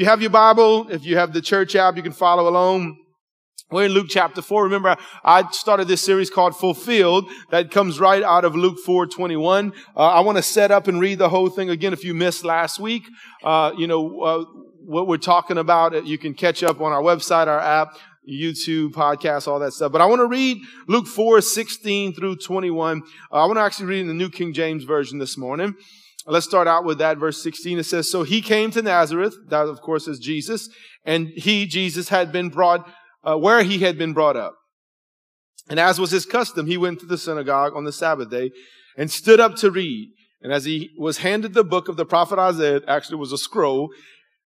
you have your Bible, if you have the church app, you can follow along. We're in Luke chapter 4. Remember, I started this series called Fulfilled that comes right out of Luke 4 21. Uh, I want to set up and read the whole thing again. If you missed last week, uh, you know, uh, what we're talking about, you can catch up on our website, our app, YouTube, podcast, all that stuff. But I want to read Luke 4 16 through 21. Uh, I want to actually read in the New King James Version this morning. Let's start out with that verse 16. It says, So he came to Nazareth. That, of course, is Jesus. And he, Jesus, had been brought uh, where he had been brought up. And as was his custom, he went to the synagogue on the Sabbath day and stood up to read. And as he was handed the book of the prophet Isaiah, actually was a scroll,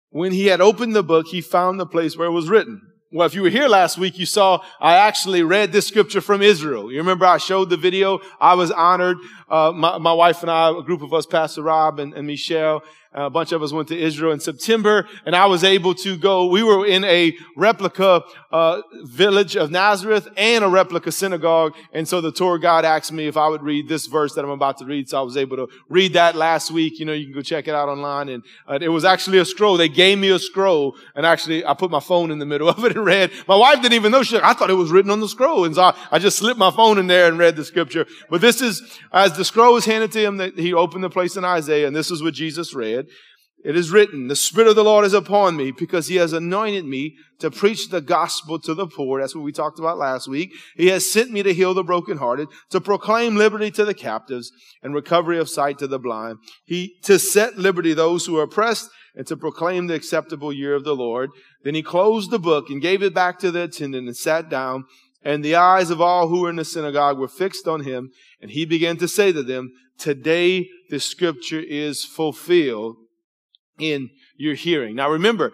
when he had opened the book, he found the place where it was written. Well, if you were here last week, you saw I actually read this scripture from Israel. You remember I showed the video. I was honored. Uh, my, my, wife and I, a group of us, Pastor Rob and, and Michelle, a bunch of us went to Israel in September, and I was able to go. We were in a replica uh, village of Nazareth and a replica synagogue, and so the tour guide asked me if I would read this verse that I'm about to read. So I was able to read that last week. You know, you can go check it out online, and uh, it was actually a scroll. They gave me a scroll, and actually I put my phone in the middle of it and read. My wife didn't even know. She, I thought it was written on the scroll, and so I, I just slipped my phone in there and read the scripture. But this is as the scroll was handed to him, that he opened the place in Isaiah, and this is what Jesus read. It is written, the Spirit of the Lord is upon me because he has anointed me to preach the gospel to the poor. That's what we talked about last week. He has sent me to heal the brokenhearted, to proclaim liberty to the captives and recovery of sight to the blind. He, to set liberty those who are oppressed and to proclaim the acceptable year of the Lord. Then he closed the book and gave it back to the attendant and sat down. And the eyes of all who were in the synagogue were fixed on him. And he began to say to them, Today the scripture is fulfilled in your hearing. Now remember,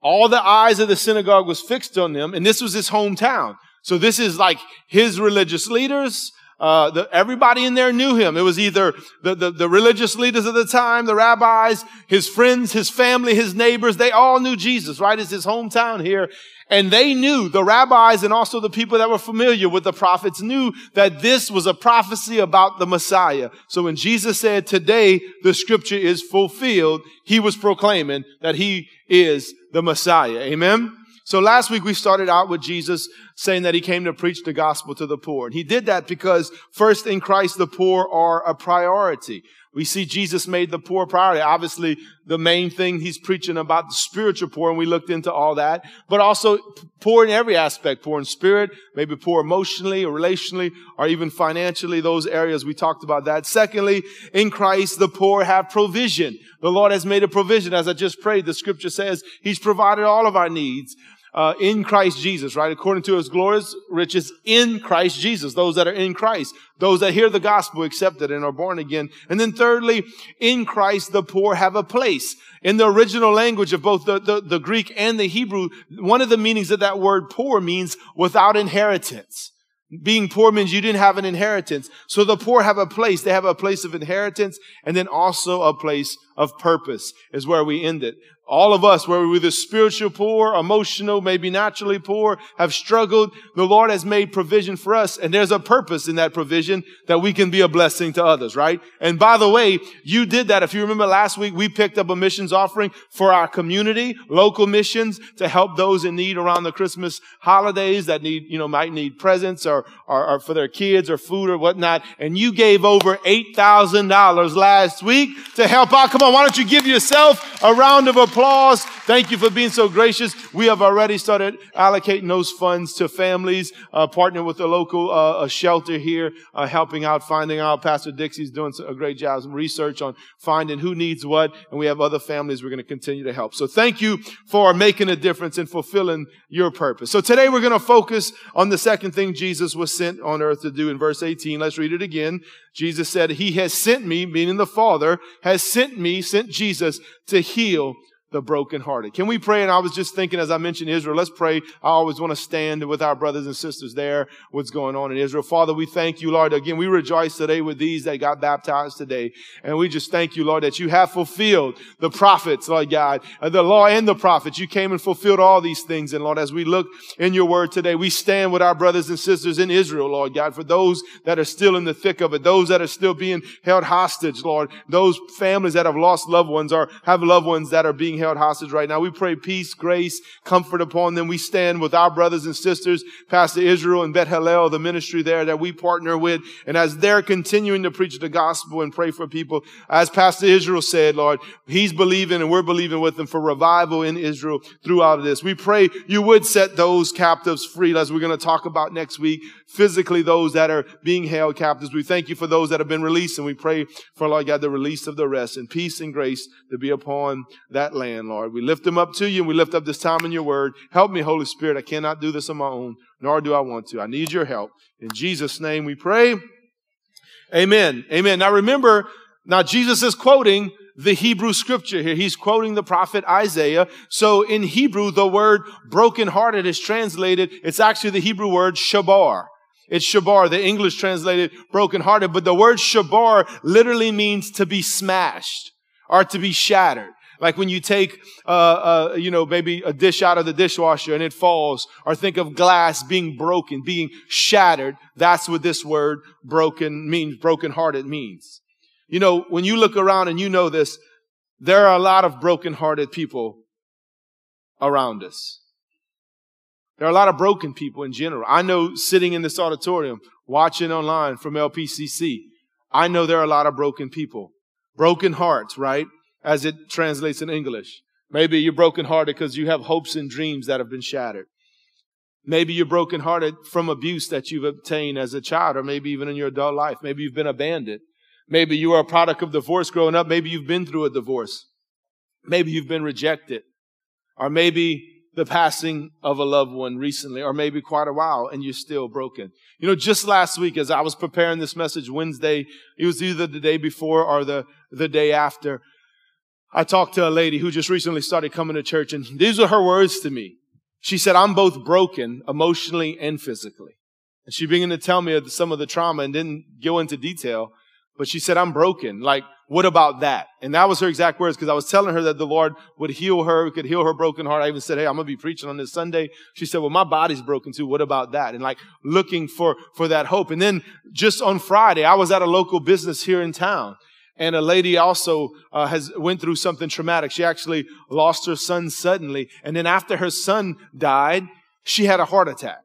all the eyes of the synagogue was fixed on them, and this was his hometown. So this is like his religious leaders. Uh, the, everybody in there knew him. It was either the, the, the religious leaders of the time, the rabbis, his friends, his family, his neighbors. They all knew Jesus, right? It's his hometown here. And they knew, the rabbis and also the people that were familiar with the prophets knew that this was a prophecy about the Messiah. So when Jesus said, today the scripture is fulfilled, he was proclaiming that he is the Messiah. Amen? So last week we started out with Jesus saying that he came to preach the gospel to the poor. And he did that because first in Christ the poor are a priority. We see Jesus made the poor priority. Obviously, the main thing he's preaching about the spiritual poor, and we looked into all that, but also poor in every aspect, poor in spirit, maybe poor emotionally or relationally or even financially, those areas we talked about that. Secondly, in Christ, the poor have provision. The Lord has made a provision. As I just prayed, the scripture says he's provided all of our needs uh, in Christ Jesus, right? According to his glorious riches in Christ Jesus. Those that are in Christ. Those that hear the gospel, accepted and are born again. And then thirdly, in Christ, the poor have a place. In the original language of both the, the, the Greek and the Hebrew, one of the meanings of that word poor means without inheritance. Being poor means you didn't have an inheritance. So the poor have a place. They have a place of inheritance and then also a place of purpose is where we end it. All of us, where we're the spiritual poor, emotional, maybe naturally poor, have struggled. The Lord has made provision for us. And there's a purpose in that provision that we can be a blessing to others, right? And by the way, you did that. If you remember last week, we picked up a missions offering for our community, local missions to help those in need around the Christmas holidays that need, you know, might need presents or, or, or for their kids or food or whatnot. And you gave over $8,000 last week to help out. Come on, why don't you give yourself a round of applause? Thank you for being so gracious. We have already started allocating those funds to families, uh, partnering with the local uh, shelter here, uh, helping out, finding out. Pastor Dixie's doing a great job, some research on finding who needs what, and we have other families we're going to continue to help. So thank you for making a difference and fulfilling your purpose. So today we're going to focus on the second thing Jesus was sent on earth to do in verse 18. Let's read it again. Jesus said, He has sent me, meaning the Father, has sent me, sent Jesus to heal the brokenhearted. Can we pray? And I was just thinking as I mentioned Israel, let's pray. I always want to stand with our brothers and sisters there, what's going on in Israel. Father, we thank you, Lord. Again, we rejoice today with these that got baptized today. And we just thank you, Lord, that you have fulfilled the prophets, Lord God, uh, the law and the prophets. You came and fulfilled all these things. And Lord, as we look in your word today, we stand with our brothers and sisters in Israel, Lord God, for those that are still in the thick of it, those that are still being held hostage, Lord. Those families that have lost loved ones or have loved ones that are being held hostage right now. We pray peace, grace, comfort upon them. We stand with our brothers and sisters, Pastor Israel and Bet Hallel, the ministry there that we partner with. And as they're continuing to preach the gospel and pray for people, as Pastor Israel said, Lord, he's believing and we're believing with him for revival in Israel throughout this. We pray you would set those captives free as we're going to talk about next week. Physically, those that are being held captives. We thank you for those that have been released and we pray for, Lord God, the release of the rest and peace and grace to be upon that land, Lord. We lift them up to you and we lift up this time in your word. Help me, Holy Spirit. I cannot do this on my own, nor do I want to. I need your help. In Jesus' name we pray. Amen. Amen. Now remember, now Jesus is quoting the Hebrew scripture here. He's quoting the prophet Isaiah. So in Hebrew, the word brokenhearted is translated. It's actually the Hebrew word shabar. It's shabar. The English translated brokenhearted, but the word shabar literally means to be smashed or to be shattered. Like when you take, uh, uh, you know, maybe a dish out of the dishwasher and it falls, or think of glass being broken, being shattered. That's what this word broken means, brokenhearted means. You know, when you look around and you know this, there are a lot of brokenhearted people around us. There are a lot of broken people in general. I know sitting in this auditorium, watching online from LPCC, I know there are a lot of broken people. Broken hearts, right? As it translates in English. Maybe you're brokenhearted because you have hopes and dreams that have been shattered. Maybe you're brokenhearted from abuse that you've obtained as a child, or maybe even in your adult life. Maybe you've been abandoned. Maybe you are a product of divorce growing up. Maybe you've been through a divorce. Maybe you've been rejected. Or maybe the passing of a loved one recently, or maybe quite a while, and you're still broken. You know, just last week, as I was preparing this message Wednesday, it was either the day before or the, the day after, I talked to a lady who just recently started coming to church, and these are her words to me. She said, I'm both broken emotionally and physically. And she began to tell me of some of the trauma and didn't go into detail, but she said, I'm broken. Like, what about that? And that was her exact words because I was telling her that the Lord would heal her, could heal her broken heart. I even said, Hey, I'm going to be preaching on this Sunday. She said, Well, my body's broken too. What about that? And like looking for, for that hope. And then just on Friday, I was at a local business here in town. And a lady also uh, has went through something traumatic. She actually lost her son suddenly. And then after her son died, she had a heart attack.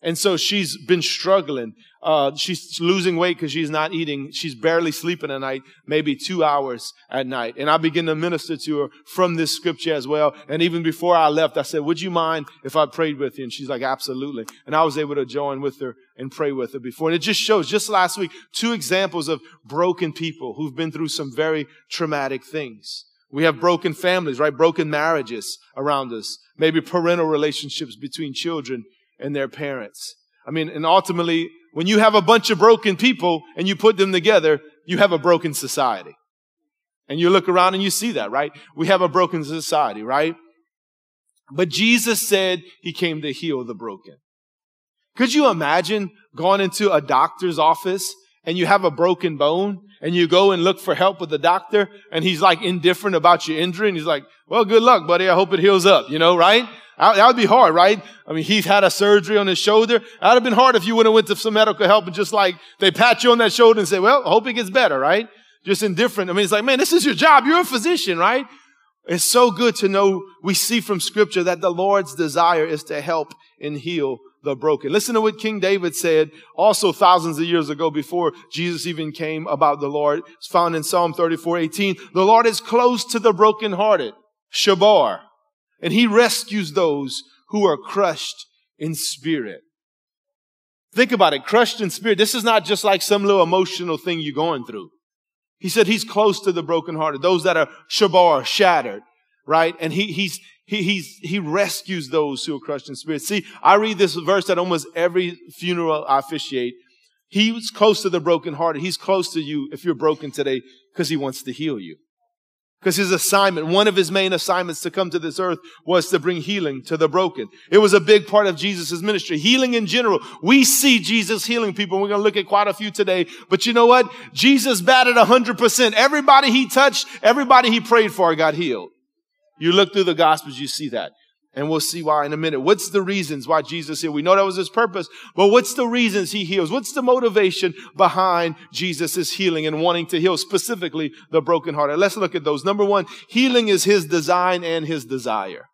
And so she's been struggling. Uh, she's losing weight because she's not eating. She's barely sleeping at night, maybe two hours at night. And I begin to minister to her from this scripture as well. And even before I left, I said, would you mind if I prayed with you? And she's like, absolutely. And I was able to join with her and pray with her before. And it just shows, just last week, two examples of broken people who've been through some very traumatic things. We have broken families, right? Broken marriages around us. Maybe parental relationships between children and their parents. I mean, and ultimately, when you have a bunch of broken people and you put them together, you have a broken society. And you look around and you see that, right? We have a broken society, right? But Jesus said he came to heal the broken. Could you imagine going into a doctor's office and you have a broken bone and you go and look for help with the doctor and he's like indifferent about your injury and he's like, well, good luck, buddy. I hope it heals up, you know, right? That would be hard, right? I mean, he's had a surgery on his shoulder. That would have been hard if you would have went to some medical help and just like they pat you on that shoulder and say, well, hope it gets better, right? Just indifferent. I mean, it's like, man, this is your job. You're a physician, right? It's so good to know we see from scripture that the Lord's desire is to help and heal the broken. Listen to what King David said also thousands of years ago before Jesus even came about the Lord. It's found in Psalm 34, 18. The Lord is close to the brokenhearted. Shabar and he rescues those who are crushed in spirit. Think about it, crushed in spirit. This is not just like some little emotional thing you're going through. He said he's close to the brokenhearted, those that are shabar, shattered, right? And he, he's, he, he's, he rescues those who are crushed in spirit. See, I read this verse at almost every funeral I officiate. He's close to the brokenhearted. He's close to you if you're broken today because he wants to heal you. Because his assignment, one of his main assignments to come to this earth was to bring healing to the broken. It was a big part of Jesus' ministry. Healing in general. We see Jesus healing people. We're going to look at quite a few today. But you know what? Jesus batted 100%. Everybody he touched, everybody he prayed for got healed. You look through the Gospels, you see that. And we'll see why in a minute. What's the reasons why Jesus healed? We know that was his purpose, but what's the reasons he heals? What's the motivation behind Jesus' healing and wanting to heal specifically the brokenhearted? Let's look at those. Number one, healing is his design and his desire.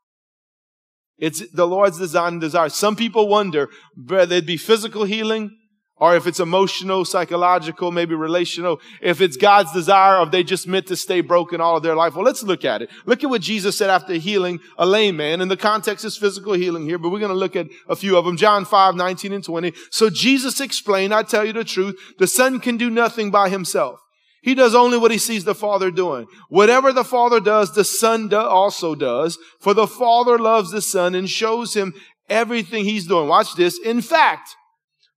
It's the Lord's design and desire. Some people wonder whether it be physical healing or if it's emotional, psychological, maybe relational, if it's God's desire, or if they just meant to stay broken all of their life. Well, let's look at it. Look at what Jesus said after healing a lame man. And the context is physical healing here, but we're going to look at a few of them. John 5, 19 and 20. So Jesus explained, I tell you the truth, the son can do nothing by himself. He does only what he sees the Father doing. Whatever the Father does, the Son do also does. For the Father loves the Son and shows him everything he's doing. Watch this. In fact,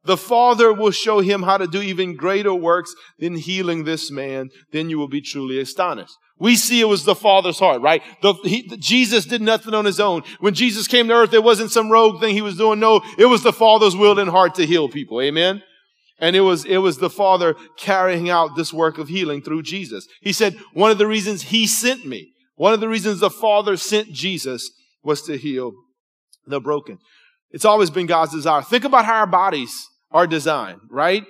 the Father will show him how to do even greater works than healing this man. Then you will be truly astonished. We see it was the Father's heart, right? The, he, Jesus did nothing on his own. When Jesus came to earth, it wasn't some rogue thing he was doing. No, it was the Father's will and heart to heal people. Amen. And it was, it was the Father carrying out this work of healing through Jesus. He said, one of the reasons he sent me, one of the reasons the Father sent Jesus was to heal the broken. It's always been God's desire. Think about how our bodies are designed, right?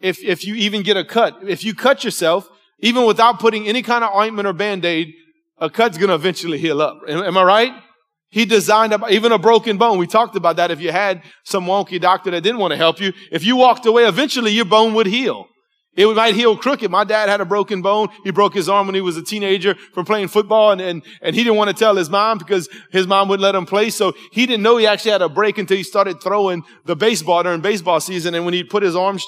If, if you even get a cut, if you cut yourself, even without putting any kind of ointment or band-aid, a cut's going to eventually heal up. Am, am I right? He designed a, even a broken bone. We talked about that. If you had some wonky doctor that didn't want to help you, if you walked away, eventually your bone would heal. It might heal crooked. My dad had a broken bone. He broke his arm when he was a teenager from playing football and, and, and he didn't want to tell his mom because his mom wouldn't let him play. So he didn't know he actually had a break until he started throwing the baseball during baseball season. And when he put his arm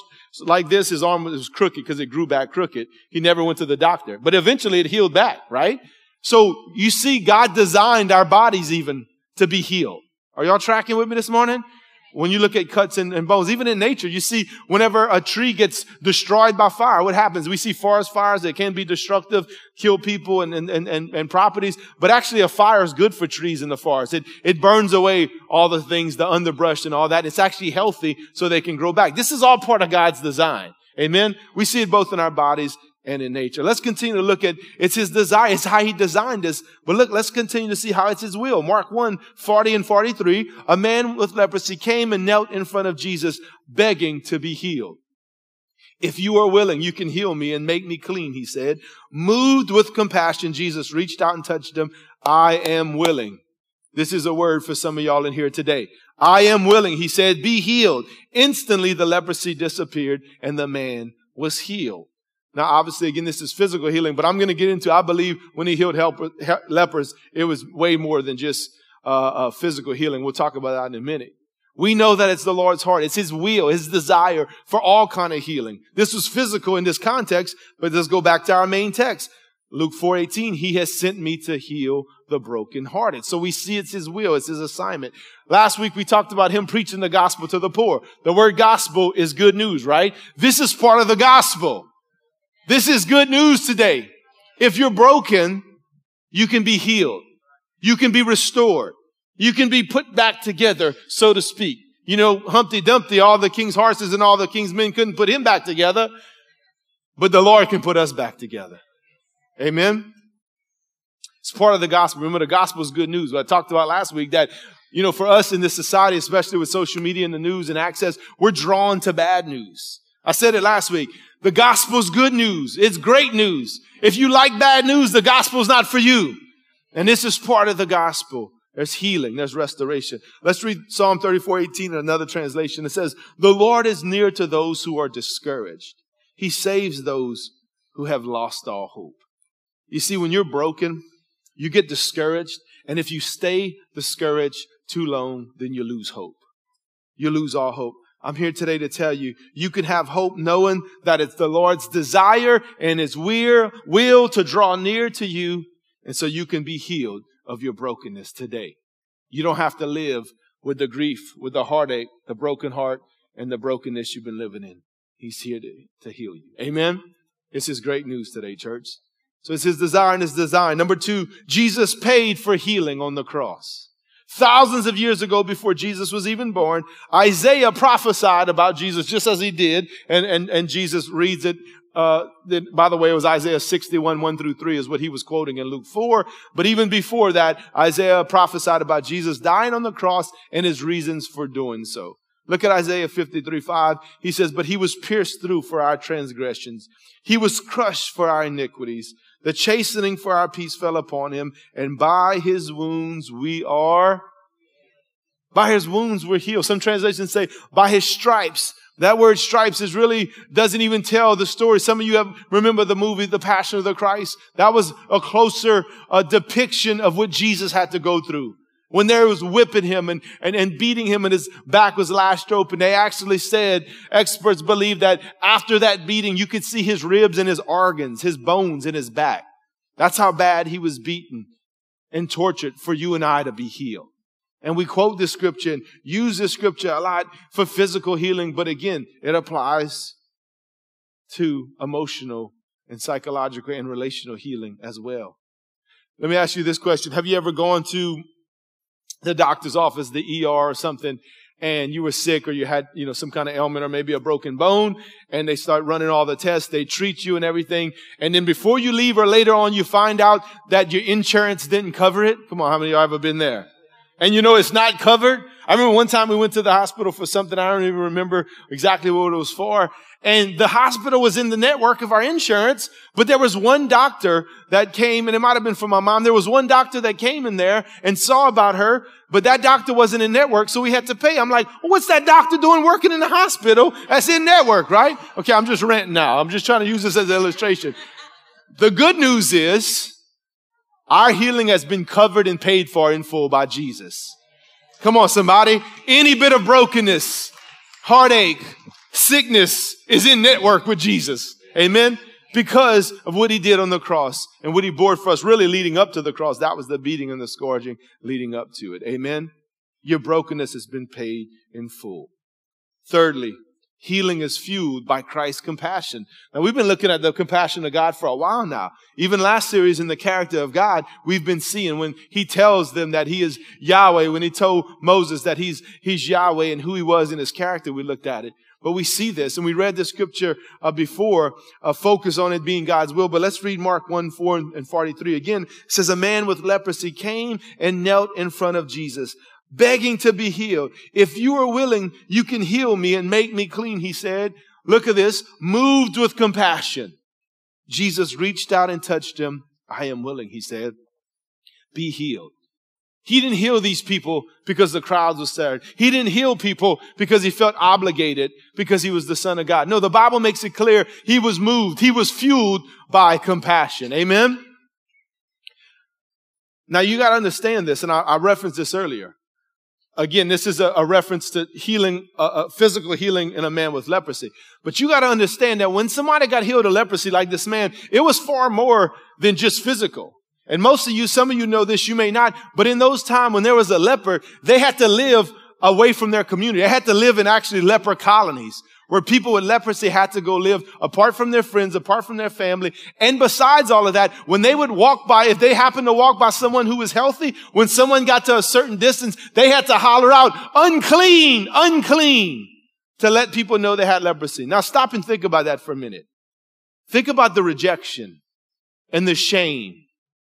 like this, his arm was crooked because it grew back crooked. He never went to the doctor, but eventually it healed back, right? So you see, God designed our bodies even to be healed. Are y'all tracking with me this morning? When you look at cuts and, and, bones, even in nature, you see whenever a tree gets destroyed by fire, what happens? We see forest fires that can be destructive, kill people and, and, and, and properties, but actually a fire is good for trees in the forest. It, it burns away all the things, the underbrush and all that. It's actually healthy so they can grow back. This is all part of God's design. Amen. We see it both in our bodies and in nature. Let's continue to look at it's his desire, it's how he designed us. But look, let's continue to see how it's his will. Mark 1, 40 and 43. A man with leprosy came and knelt in front of Jesus, begging to be healed. If you are willing, you can heal me and make me clean, he said. Moved with compassion, Jesus reached out and touched him. I am willing. This is a word for some of y'all in here today. I am willing. He said, be healed. Instantly the leprosy disappeared and the man was healed. Now, obviously, again, this is physical healing, but I'm going to get into, I believe when he healed he, lepers, it was way more than just uh, uh, physical healing. We'll talk about that in a minute. We know that it's the Lord's heart. It's his will, his desire for all kind of healing. This was physical in this context, but let's go back to our main text. Luke 4:18, he has sent me to heal the brokenhearted. So we see it's his will, it's his assignment. Last week we talked about him preaching the gospel to the poor. The word gospel is good news, right? This is part of the gospel. This is good news today. If you're broken, you can be healed. You can be restored. You can be put back together, so to speak. You know, Humpty Dumpty, all the king's horses and all the king's men couldn't put him back together, but the Lord can put us back together. Amen. It's part of the gospel. Remember, the gospel is good news. What I talked about last week that, you know, for us in this society, especially with social media and the news and access, we're drawn to bad news. I said it last week. The gospel's good news. It's great news. If you like bad news, the gospel's not for you. And this is part of the gospel. There's healing. There's restoration. Let's read Psalm 34, 18 in another translation. It says, the Lord is near to those who are discouraged. He saves those who have lost all hope. You see, when you're broken, you get discouraged. And if you stay discouraged too long, then you lose hope. You lose all hope. I'm here today to tell you, you can have hope knowing that it's the Lord's desire and His will to draw near to you. And so you can be healed of your brokenness today. You don't have to live with the grief, with the heartache, the broken heart, and the brokenness you've been living in. He's here to, to heal you. Amen. This is great news today, church. So it's His desire and His design. Number two, Jesus paid for healing on the cross. Thousands of years ago, before Jesus was even born, Isaiah prophesied about Jesus just as he did, and, and, and Jesus reads it uh, by the way, it was Isaiah 61, 1 through 3 is what he was quoting in Luke 4. But even before that, Isaiah prophesied about Jesus dying on the cross and his reasons for doing so. Look at Isaiah 53, 5. He says, But he was pierced through for our transgressions. He was crushed for our iniquities. The chastening for our peace fell upon him, and by his wounds we are, by his wounds we're healed. Some translations say, by his stripes that word stripes is really doesn't even tell the story. Some of you have remember the movie The Passion of the Christ. That was a closer uh, depiction of what Jesus had to go through. When they was whipping him and, and, and beating him and his back was lashed open, they actually said, experts believe that after that beating, you could see his ribs and his organs, his bones in his back. That's how bad he was beaten and tortured for you and I to be healed. And we quote this scripture and use this scripture a lot for physical healing, but again, it applies to emotional and psychological and relational healing as well. Let me ask you this question. Have you ever gone to the doctor's office, the ER or something, and you were sick or you had, you know, some kind of ailment or maybe a broken bone and they start running all the tests. They treat you and everything. And then before you leave or later on, you find out that your insurance didn't cover it. Come on. How many of you have ever been there? and you know it's not covered. I remember one time we went to the hospital for something. I don't even remember exactly what it was for. And the hospital was in the network of our insurance, but there was one doctor that came, and it might have been for my mom. There was one doctor that came in there and saw about her, but that doctor wasn't in network, so we had to pay. I'm like, well, what's that doctor doing working in the hospital? That's in network, right? Okay, I'm just renting now. I'm just trying to use this as an illustration. The good news is, our healing has been covered and paid for in full by Jesus. Come on, somebody. Any bit of brokenness, heartache, sickness is in network with Jesus. Amen. Because of what he did on the cross and what he bore for us, really leading up to the cross. That was the beating and the scourging leading up to it. Amen. Your brokenness has been paid in full. Thirdly, Healing is fueled by Christ's compassion. Now we've been looking at the compassion of God for a while now. Even last series in the character of God, we've been seeing when he tells them that he is Yahweh, when he told Moses that he's, he's Yahweh and who he was in his character, we looked at it. But we see this, and we read the scripture uh, before, uh, focus on it being God's will. But let's read Mark 1, 4 and 43 again. It says, a man with leprosy came and knelt in front of Jesus begging to be healed. If you are willing, you can heal me and make me clean, he said. Look at this, moved with compassion. Jesus reached out and touched him. I am willing, he said. Be healed. He didn't heal these people because the crowds were stirred. He didn't heal people because he felt obligated because he was the son of God. No, the Bible makes it clear he was moved. He was fueled by compassion. Amen. Now you got to understand this, and I, I referenced this earlier. Again, this is a, a reference to healing, uh, physical healing in a man with leprosy. But you got to understand that when somebody got healed of leprosy like this man, it was far more than just physical. And most of you, some of you know this, you may not, but in those times when there was a leper, they had to live away from their community. They had to live in actually leper colonies where people with leprosy had to go live apart from their friends, apart from their family. And besides all of that, when they would walk by, if they happened to walk by someone who was healthy, when someone got to a certain distance, they had to holler out, unclean, unclean, to let people know they had leprosy. Now stop and think about that for a minute. Think about the rejection and the shame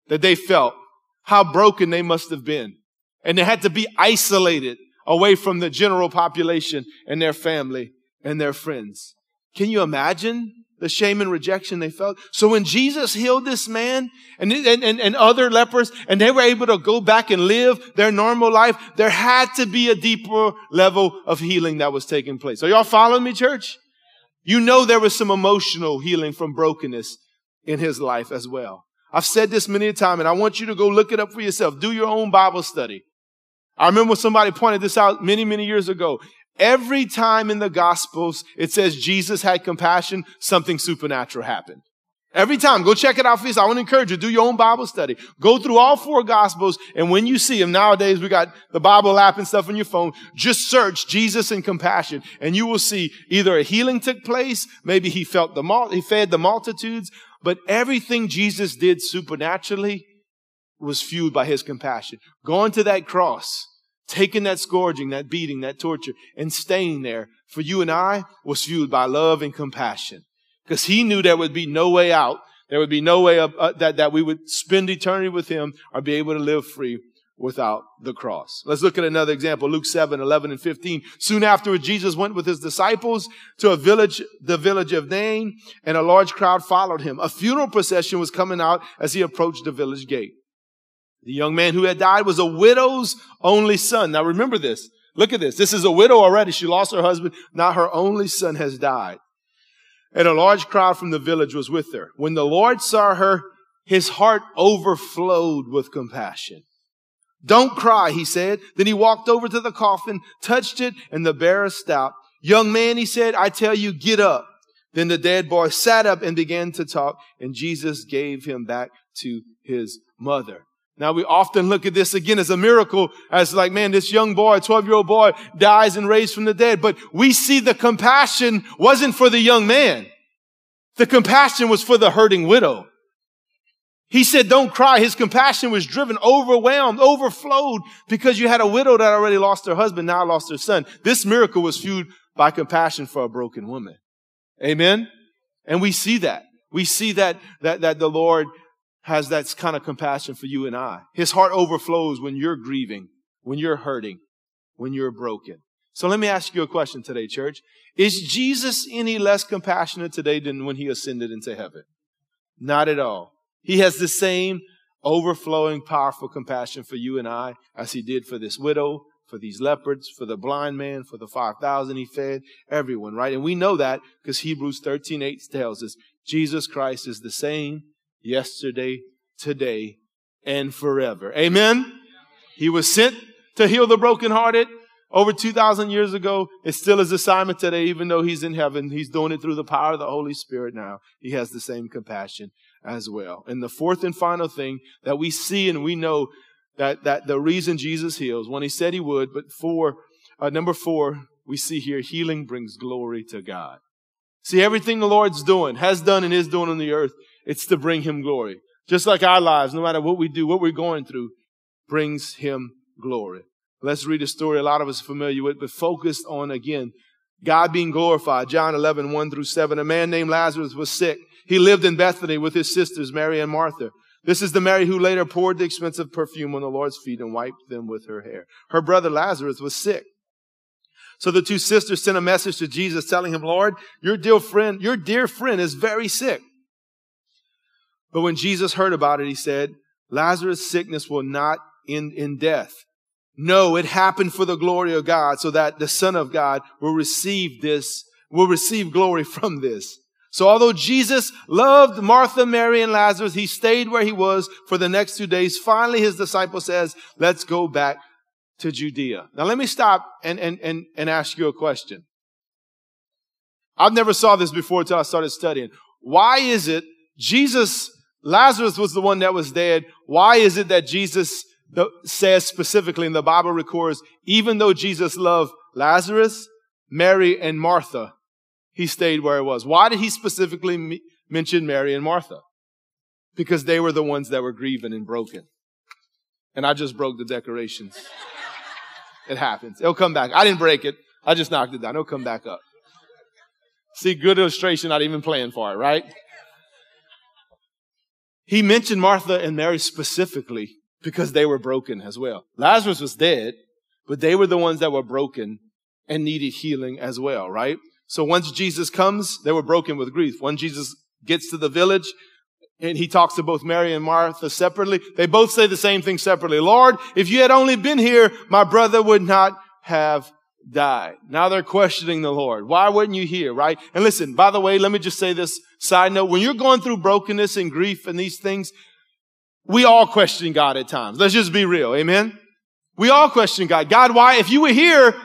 that they felt, how broken they must have been. And they had to be isolated away from the general population and their family and their friends. Can you imagine the shame and rejection they felt? So when Jesus healed this man and, and, and, and other lepers and they were able to go back and live their normal life, there had to be a deeper level of healing that was taking place. Are y'all following me, church? You know there was some emotional healing from brokenness in his life as well. I've said this many a time, and I want you to go look it up for yourself. Do your own Bible study. I remember somebody pointed this out many, many years ago. Every time in the Gospels it says Jesus had compassion, something supernatural happened. Every time, go check it out for yourself. I want to encourage you, do your own Bible study. Go through all four Gospels, and when you see them, nowadays we got the Bible app and stuff on your phone, just search Jesus and compassion, and you will see either a healing took place, maybe he felt the he fed the multitudes, but everything Jesus did supernaturally was fueled by his compassion. Going to that cross, taking that scourging, that beating, that torture, and staying there for you and I was fueled by love and compassion. because he knew there would be no way out. There would be no way uh, that, that we would spend eternity with him or be able to live free without the cross. Let's look at another example. Luke 7, 11 and 15. Soon afterward, Jesus went with his disciples to a village, the village of Nain, and a large crowd followed him. A funeral procession was coming out as he approached the village gate. The young man who had died was a widow's only son. Now remember this. Look at this. This is a widow already. She lost her husband. Now her only son has died. And a large crowd from the village was with her. When the Lord saw her, his heart overflowed with compassion. Don't cry, he said. Then he walked over to the coffin, touched it, and the bearer stopped. Young man, he said, I tell you, get up. Then the dead boy sat up and began to talk, and Jesus gave him back to his mother. Now we often look at this again as a miracle, as like, man, this young boy, 12 year old boy dies and raised from the dead. But we see the compassion wasn't for the young man. The compassion was for the hurting widow. He said, don't cry. His compassion was driven, overwhelmed, overflowed because you had a widow that already lost her husband, now lost her son. This miracle was fueled by compassion for a broken woman. Amen. And we see that. We see that, that, that the Lord has that kind of compassion for you and I. His heart overflows when you're grieving, when you're hurting, when you're broken. So let me ask you a question today, church. Is Jesus any less compassionate today than when he ascended into heaven? Not at all. He has the same overflowing, powerful compassion for you and I as he did for this widow, for these leopards, for the blind man, for the 5,000 he fed, everyone, right? And we know that because Hebrews 13, 8 tells us Jesus Christ is the same yesterday, today, and forever. Amen? He was sent to heal the brokenhearted over 2,000 years ago. It's still his assignment today, even though he's in heaven. He's doing it through the power of the Holy Spirit now. He has the same compassion as well. And the fourth and final thing that we see and we know that, that the reason Jesus heals, when he said he would, but for, uh, number four, we see here healing brings glory to God. See, everything the Lord's doing, has done and is doing on the earth, it's to bring him glory. Just like our lives, no matter what we do, what we're going through, brings him glory. Let's read a story a lot of us are familiar with, but focused on again, God being glorified. John 11, 1 through 7. A man named Lazarus was sick. He lived in Bethany with his sisters, Mary and Martha. This is the Mary who later poured the expensive perfume on the Lord's feet and wiped them with her hair. Her brother Lazarus was sick. So the two sisters sent a message to Jesus telling him, Lord, your dear friend, your dear friend is very sick. But when Jesus heard about it, he said, Lazarus' sickness will not end in death. No, it happened for the glory of God so that the Son of God will receive this, will receive glory from this. So although Jesus loved Martha, Mary, and Lazarus, he stayed where he was for the next two days. Finally, his disciple says, let's go back to Judea. Now let me stop and, and, and, and ask you a question. I've never saw this before until I started studying. Why is it Jesus, Lazarus was the one that was dead. Why is it that Jesus says specifically in the Bible records, even though Jesus loved Lazarus, Mary, and Martha, he stayed where he was. Why did he specifically mention Mary and Martha? Because they were the ones that were grieving and broken. And I just broke the decorations. It happens. It'll come back. I didn't break it. I just knocked it down. It'll come back up. See, good illustration, not even playing for it, right? He mentioned Martha and Mary specifically because they were broken as well. Lazarus was dead, but they were the ones that were broken and needed healing as well, right? So once Jesus comes, they were broken with grief. When Jesus gets to the village, and he talks to both Mary and Martha separately. They both say the same thing separately. Lord, if you had only been here, my brother would not have died. Now they're questioning the Lord. Why weren't you here, right? And listen, by the way, let me just say this side note. When you're going through brokenness and grief and these things, we all question God at times. Let's just be real. Amen. We all question God. God, why, if you were here,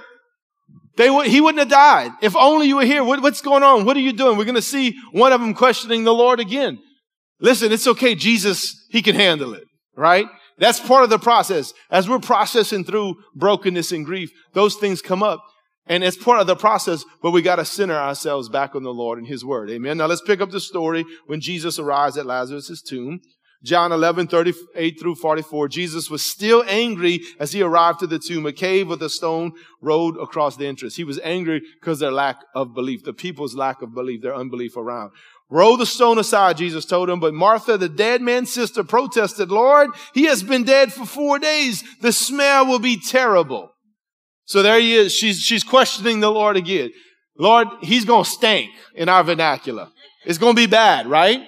they would, he wouldn't have died. If only you were here. What, what's going on? What are you doing? We're going to see one of them questioning the Lord again. Listen, it's okay. Jesus, he can handle it, right? That's part of the process. As we're processing through brokenness and grief, those things come up. And it's part of the process, but we got to center ourselves back on the Lord and His Word. Amen. Now let's pick up the story when Jesus arrives at Lazarus' tomb. John 11, 38 through 44. Jesus was still angry as he arrived to the tomb, a cave with a stone rolled across the entrance. He was angry because their lack of belief, the people's lack of belief, their unbelief around. Roll the stone aside, Jesus told him. But Martha, the dead man's sister, protested, Lord, he has been dead for four days. The smell will be terrible. So there he is. She's, she's questioning the Lord again. Lord, he's going to stink in our vernacular. It's going to be bad, right?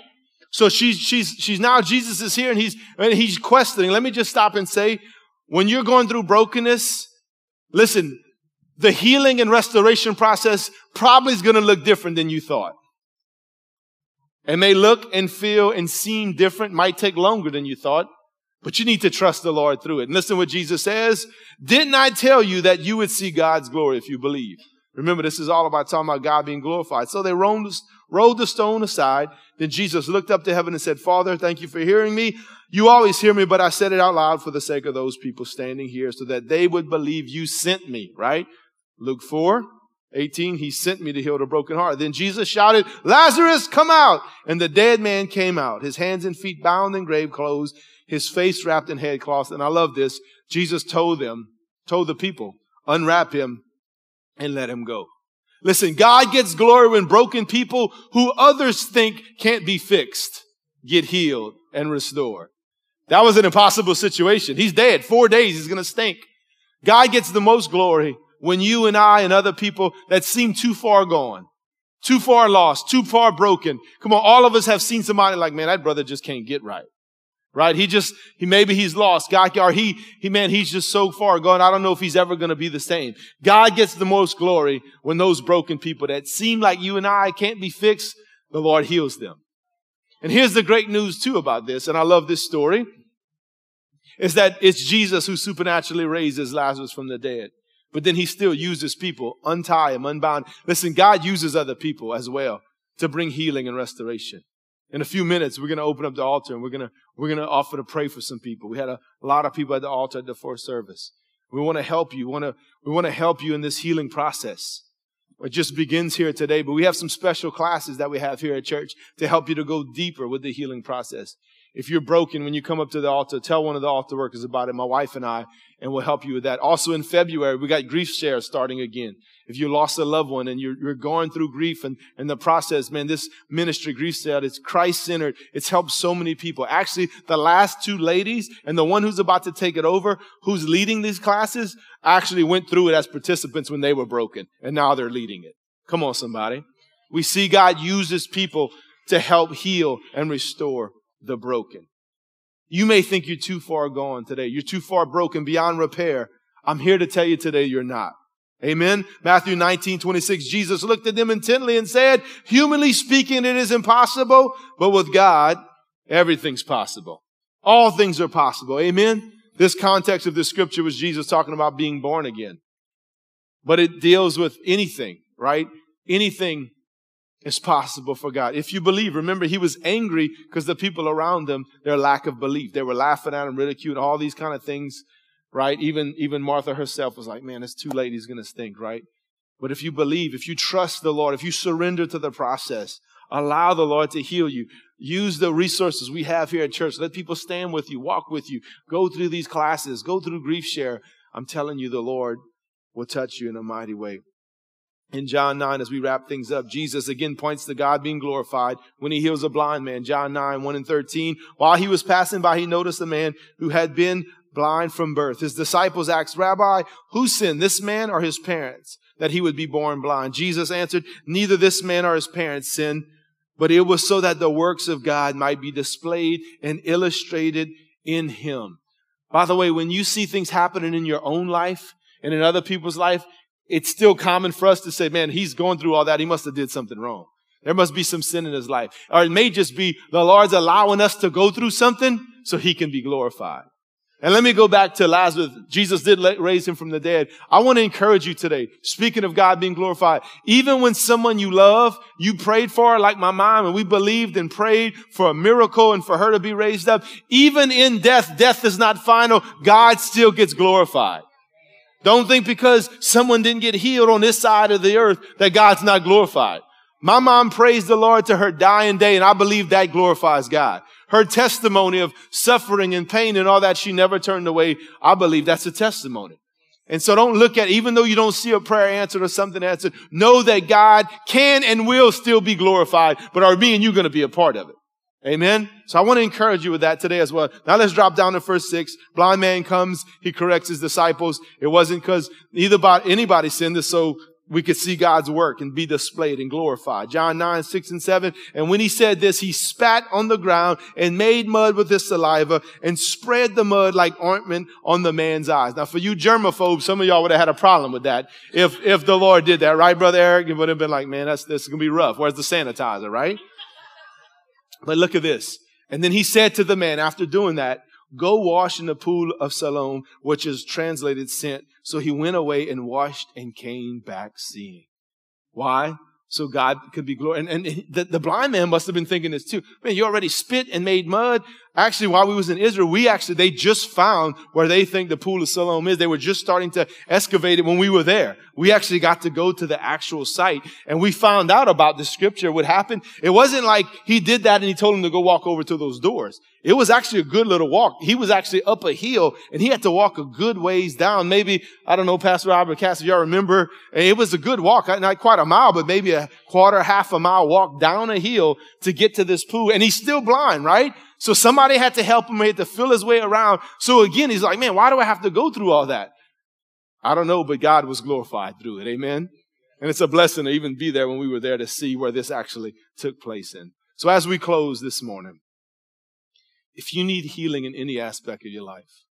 So she's, she's, she's now, Jesus is here and he's, and he's questioning. Let me just stop and say, when you're going through brokenness, listen, the healing and restoration process probably is going to look different than you thought. It may look and feel and seem different, might take longer than you thought, but you need to trust the Lord through it. And listen what Jesus says. Didn't I tell you that you would see God's glory if you believe? Remember, this is all about talking about God being glorified. So they rolled, rolled the stone aside. Then Jesus looked up to heaven and said, Father, thank you for hearing me. You always hear me, but I said it out loud for the sake of those people standing here so that they would believe you sent me, right? Luke 4, 18, he sent me to heal the broken heart. Then Jesus shouted, Lazarus, come out! And the dead man came out, his hands and feet bound in grave clothes, his face wrapped in headcloths. And I love this. Jesus told them, told the people, unwrap him and let him go. Listen, God gets glory when broken people who others think can't be fixed get healed and restored. That was an impossible situation. He's dead. Four days. He's going to stink. God gets the most glory when you and I and other people that seem too far gone, too far lost, too far broken. Come on. All of us have seen somebody like, man, that brother just can't get right right? He just, he, maybe he's lost. God, or he, he, man, he's just so far gone. I don't know if he's ever going to be the same. God gets the most glory when those broken people that seem like you and I can't be fixed, the Lord heals them. And here's the great news too about this, and I love this story, is that it's Jesus who supernaturally raises Lazarus from the dead. But then he still uses people, untie him, unbound. Listen, God uses other people as well to bring healing and restoration. In a few minutes, we're going to open up the altar and we're going to, we're going to offer to pray for some people. We had a, a lot of people at the altar at the fourth service. We want to help you. We want to, we want to help you in this healing process. It just begins here today, but we have some special classes that we have here at church to help you to go deeper with the healing process. If you're broken when you come up to the altar, tell one of the altar workers about it, my wife and I, and we'll help you with that. Also in February, we got GriefShare starting again. If you lost a loved one and you're, you're going through grief and, and the process, man, this ministry, GriefShare, it's Christ centered. It's helped so many people. Actually, the last two ladies and the one who's about to take it over, who's leading these classes, actually went through it as participants when they were broken and now they're leading it. Come on, somebody. We see God uses people to help heal and restore the broken. You may think you're too far gone today. You're too far broken beyond repair. I'm here to tell you today you're not. Amen. Matthew 19, 26, Jesus looked at them intently and said, humanly speaking, it is impossible, but with God, everything's possible. All things are possible. Amen. This context of the scripture was Jesus talking about being born again. But it deals with anything, right? Anything is possible for God. If you believe, remember he was angry because the people around him, their lack of belief. They were laughing at him, ridiculing, all these kind of things, right? Even, even Martha herself was like, man, it's too late. He's going to stink, right? But if you believe, if you trust the Lord, if you surrender to the process, allow the Lord to heal you. Use the resources we have here at church. Let people stand with you, walk with you, go through these classes, go through GriefShare. I'm telling you, the Lord will touch you in a mighty way in John 9, as we wrap things up, Jesus again points to God being glorified when he heals a blind man. John 9, 1 and 13. While he was passing by, he noticed a man who had been blind from birth. His disciples asked, Rabbi, who sinned, this man or his parents, that he would be born blind? Jesus answered, neither this man or his parents sinned, but it was so that the works of God might be displayed and illustrated in him. By the way, when you see things happening in your own life and in other people's life, it's still common for us to say, man, he's going through all that. He must have did something wrong. There must be some sin in his life. Or it may just be the Lord's allowing us to go through something so he can be glorified. And let me go back to Lazarus. Jesus did raise him from the dead. I want to encourage you today. Speaking of God being glorified, even when someone you love, you prayed for, like my mom, and we believed and prayed for a miracle and for her to be raised up. Even in death, death is not final. God still gets glorified. Don't think because someone didn't get healed on this side of the earth that God's not glorified. My mom praised the Lord to her dying day, and I believe that glorifies God. her testimony of suffering and pain and all that, she never turned away. I believe that's a testimony. And so don't look at, even though you don't see a prayer answered or something answered, know that God can and will still be glorified, but are me and you going to be a part of it? Amen. So I want to encourage you with that today as well. Now let's drop down to verse six. Blind man comes. He corrects his disciples. It wasn't because either about anybody sinned this so we could see God's work and be displayed and glorified. John 9, 6 and 7. And when he said this, he spat on the ground and made mud with his saliva and spread the mud like ointment on the man's eyes. Now for you germaphobes, some of y'all would have had a problem with that if, if the Lord did that, right, Brother Eric? It would have been like, man, that's, this is going to be rough. Where's the sanitizer, right? But look at this. And then he said to the man, after doing that, go wash in the pool of Siloam, which is translated sent. So he went away and washed and came back seeing. Why? So God could be glorified. And, and the, the, blind man must have been thinking this too. Man, you already spit and made mud. Actually, while we was in Israel, we actually, they just found where they think the pool of Siloam is. They were just starting to excavate it when we were there. We actually got to go to the actual site and we found out about the scripture, what happened. It wasn't like he did that and he told him to go walk over to those doors. It was actually a good little walk. He was actually up a hill and he had to walk a good ways down. Maybe, I don't know, Pastor Robert Cass, if y'all remember, it was a good walk, not quite a mile, but maybe a quarter, half a mile walk down a hill to get to this pool. And he's still blind, right? So somebody had to help him. He had to feel his way around. So again, he's like, man, why do I have to go through all that? I don't know, but God was glorified through it. Amen. And it's a blessing to even be there when we were there to see where this actually took place in. So as we close this morning, if you need healing in any aspect of your life,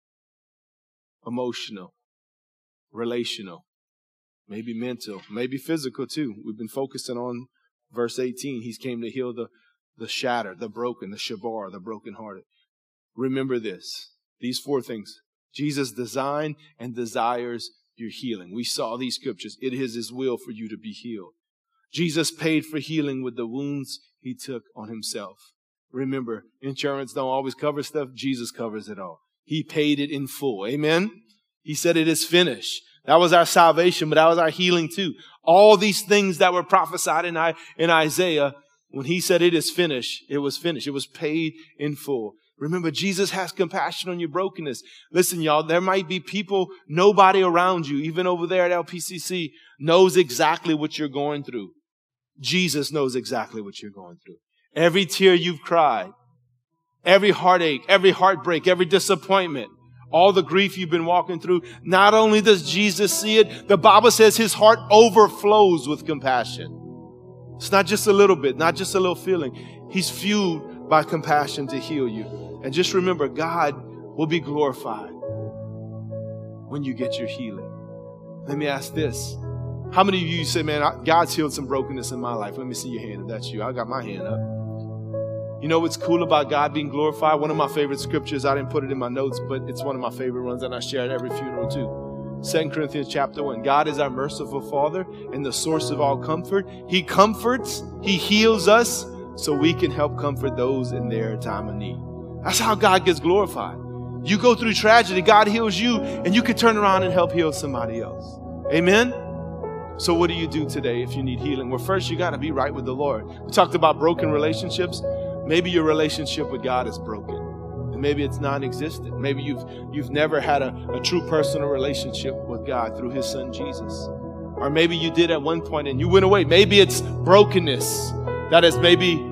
emotional, relational, maybe mental, maybe physical too. We've been focusing on verse 18. He's came to heal the, the shattered, the broken, the shabar, the brokenhearted. Remember this, these four things. Jesus designed and desires your healing. We saw these scriptures. It is his will for you to be healed. Jesus paid for healing with the wounds he took on himself. Remember, insurance don't always cover stuff. Jesus covers it all. He paid it in full. Amen. He said it is finished. That was our salvation, but that was our healing too. All these things that were prophesied in, I, in Isaiah, when he said it is finished, it was finished. It was paid in full. Remember, Jesus has compassion on your brokenness. Listen, y'all, there might be people, nobody around you, even over there at LPCC, knows exactly what you're going through. Jesus knows exactly what you're going through. Every tear you've cried, every heartache, every heartbreak, every disappointment, all the grief you've been walking through, not only does Jesus see it, the Bible says his heart overflows with compassion. It's not just a little bit, not just a little feeling. He's fueled by compassion to heal you. And just remember, God will be glorified when you get your healing. Let me ask this. How many of you say, man, God's healed some brokenness in my life? Let me see your hand if that's you. I got my hand up. You know what's cool about God being glorified? One of my favorite scriptures, I didn't put it in my notes, but it's one of my favorite ones, and I share at every funeral too. Second Corinthians chapter 1. God is our merciful Father and the source of all comfort. He comforts, He heals us so we can help comfort those in their time of need. That's how God gets glorified. You go through tragedy, God heals you, and you can turn around and help heal somebody else. Amen? So, what do you do today if you need healing? Well, first, you got to be right with the Lord. We talked about broken relationships. Maybe your relationship with God is broken. Maybe it's non-existent. Maybe you've you've never had a, a true personal relationship with God through his son Jesus. Or maybe you did at one point and you went away. Maybe it's brokenness that has maybe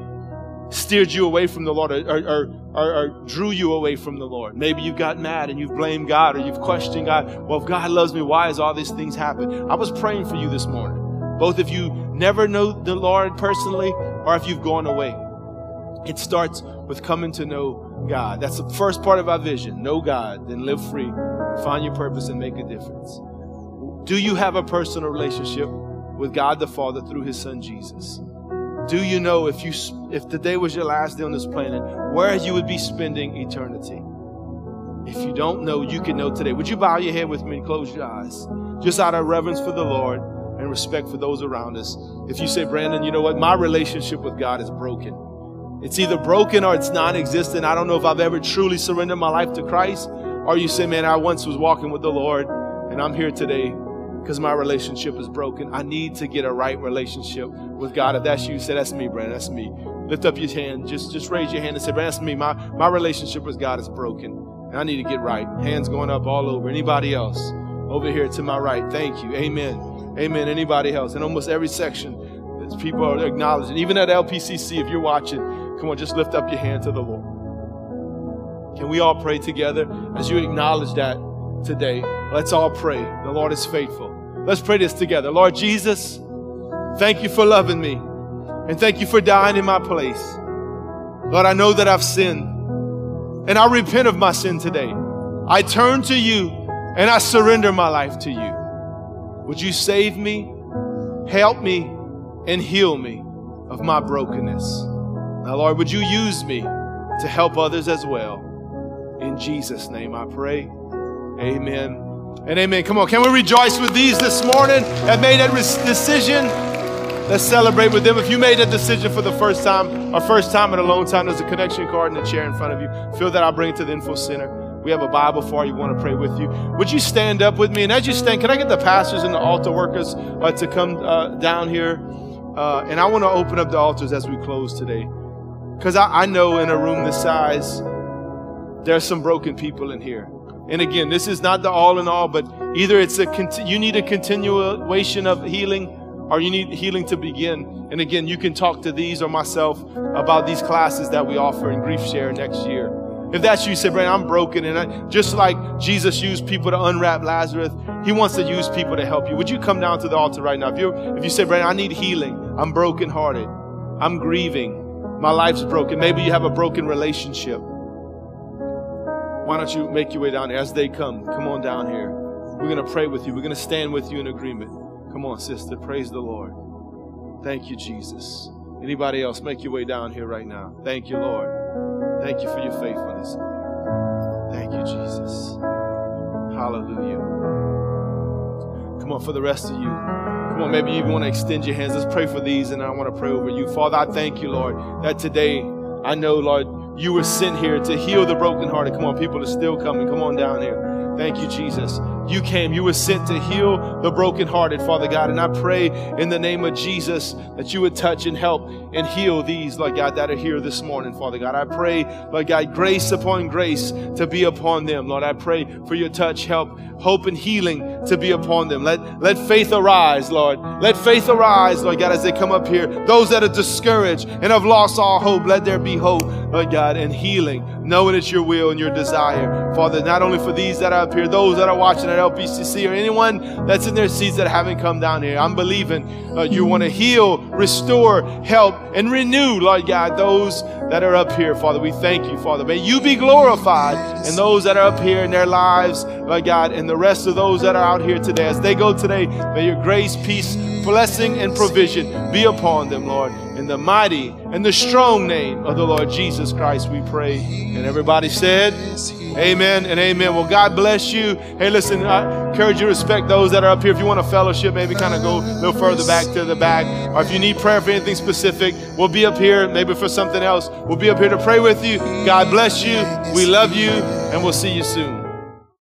steered you away from the Lord or, or, or, or, drew you away from the Lord. Maybe you got mad and you've blamed God or you've questioned God. Well, if God loves me, why is all these things happen? I was praying for you this morning. Both if you never know the Lord personally or if you've gone away. It starts with coming to know God. That's the first part of our vision. Know God, then live free, find your purpose, and make a difference. Do you have a personal relationship with God the Father through His Son Jesus? Do you know if you if today was your last day on this planet, where you would be spending eternity? If you don't know, you can know today. Would you bow your head with me and close your eyes? Just out of reverence for the Lord and respect for those around us. If you say, Brandon, you know what? My relationship with God is broken. It's either broken or it's non existent. I don't know if I've ever truly surrendered my life to Christ. Or you say, man, I once was walking with the Lord and I'm here today because my relationship is broken. I need to get a right relationship with God. If that's you, say, that's me, Brandon. That's me. Lift up your hand. Just, just raise your hand and say, Brandon, That's me. My, my relationship with God is broken. And I need to get right. Hands going up all over. Anybody else? Over here to my right. Thank you. Amen. Amen. Anybody else? In almost every section, people are acknowledging. Even at LPCC, if you're watching, come on, just lift up your hand to the Lord. Can we all pray together as you acknowledge that today? Let's all pray. The Lord is faithful. Let's pray this together. Lord Jesus, thank you for loving me. And thank you for dying in my place. Lord, I know that I've sinned. And I repent of my sin today. I turn to you and I surrender my life to you. Would you save me, help me, and heal me of my brokenness? Now, Lord, would you use me to help others as well? In Jesus' name I pray. Amen and amen. Come on, can we rejoice with these this morning that made that decision? Let's celebrate with them. If you made a decision for the first time or first time in a long time, there's a connection card in the chair in front of you. Feel that I'll bring it to the info center. We have a Bible for you. We want to pray with you. Would you stand up with me? And as you stand, can I get the pastors and the altar workers uh, to come uh, down here? Uh, and I want to open up the altars as we close today. Because I, I know in a room this size, there's some broken people in here. And again, this is not the all in all, but either it's a you need a continuation of healing or you need healing to begin. And again, you can talk to these or myself about these classes that we offer in GriefShare next year. If that's you, say, Brandon, I'm broken. And I, just like Jesus used people to unwrap Lazarus, he wants to use people to help you. Would you come down to the altar right now? If you if you say, Brandon, I need healing. I'm brokenhearted. I'm grieving. My life's broken. Maybe you have a broken relationship. Why don't you make your way down here as they come? Come on down here. We're going to pray with you. We're going to stand with you in agreement. Come on, sister. Praise the Lord. Thank you, Jesus. Anybody else, make your way down here right now. Thank you, Lord. Thank you for your faithfulness. Thank you, Jesus. Hallelujah. Come on, for the rest of you. Come on, maybe you want to extend your hands. Let's pray for these, and I want to pray over you. Father, I thank you, Lord, that today I know, Lord, you were sent here to heal the brokenhearted. Come on, people are still coming. Come on down here. Thank you, Jesus. You came, you were sent to heal the brokenhearted, Father God. And I pray in the name of Jesus that you would touch and help and heal these, Lord God, that are here this morning, Father God. I pray, Lord God, grace upon grace to be upon them. Lord, I pray for your touch, help, hope, and healing to be upon them. Let, let faith arise, Lord. Let faith arise, Lord God, as they come up here. Those that are discouraged and have lost all hope, let there be hope, Lord God, and healing, knowing it's your will and your desire. Father, not only for these that are up here, those that are watching at LPCC or anyone that's in their seats that haven't come down here. I'm believing uh, you want to heal, restore, help, and renew, Lord God, those that are up here, Father. We thank you, Father. May you be glorified in those that are up here in their lives, Lord God, and the rest of those that are out here today. As they go today, may your grace, peace, blessing, and provision be upon them, Lord. In the mighty and the strong name of the Lord Jesus Christ, we pray. And everybody said, Amen and amen. Well, God bless you. Hey, listen, I encourage you to respect those that are up here. If you want a fellowship, maybe kind of go a little further back to the back. Or if you need prayer for anything specific, we'll be up here. Maybe for something else, we'll be up here to pray with you. God bless you. We love you, and we'll see you soon.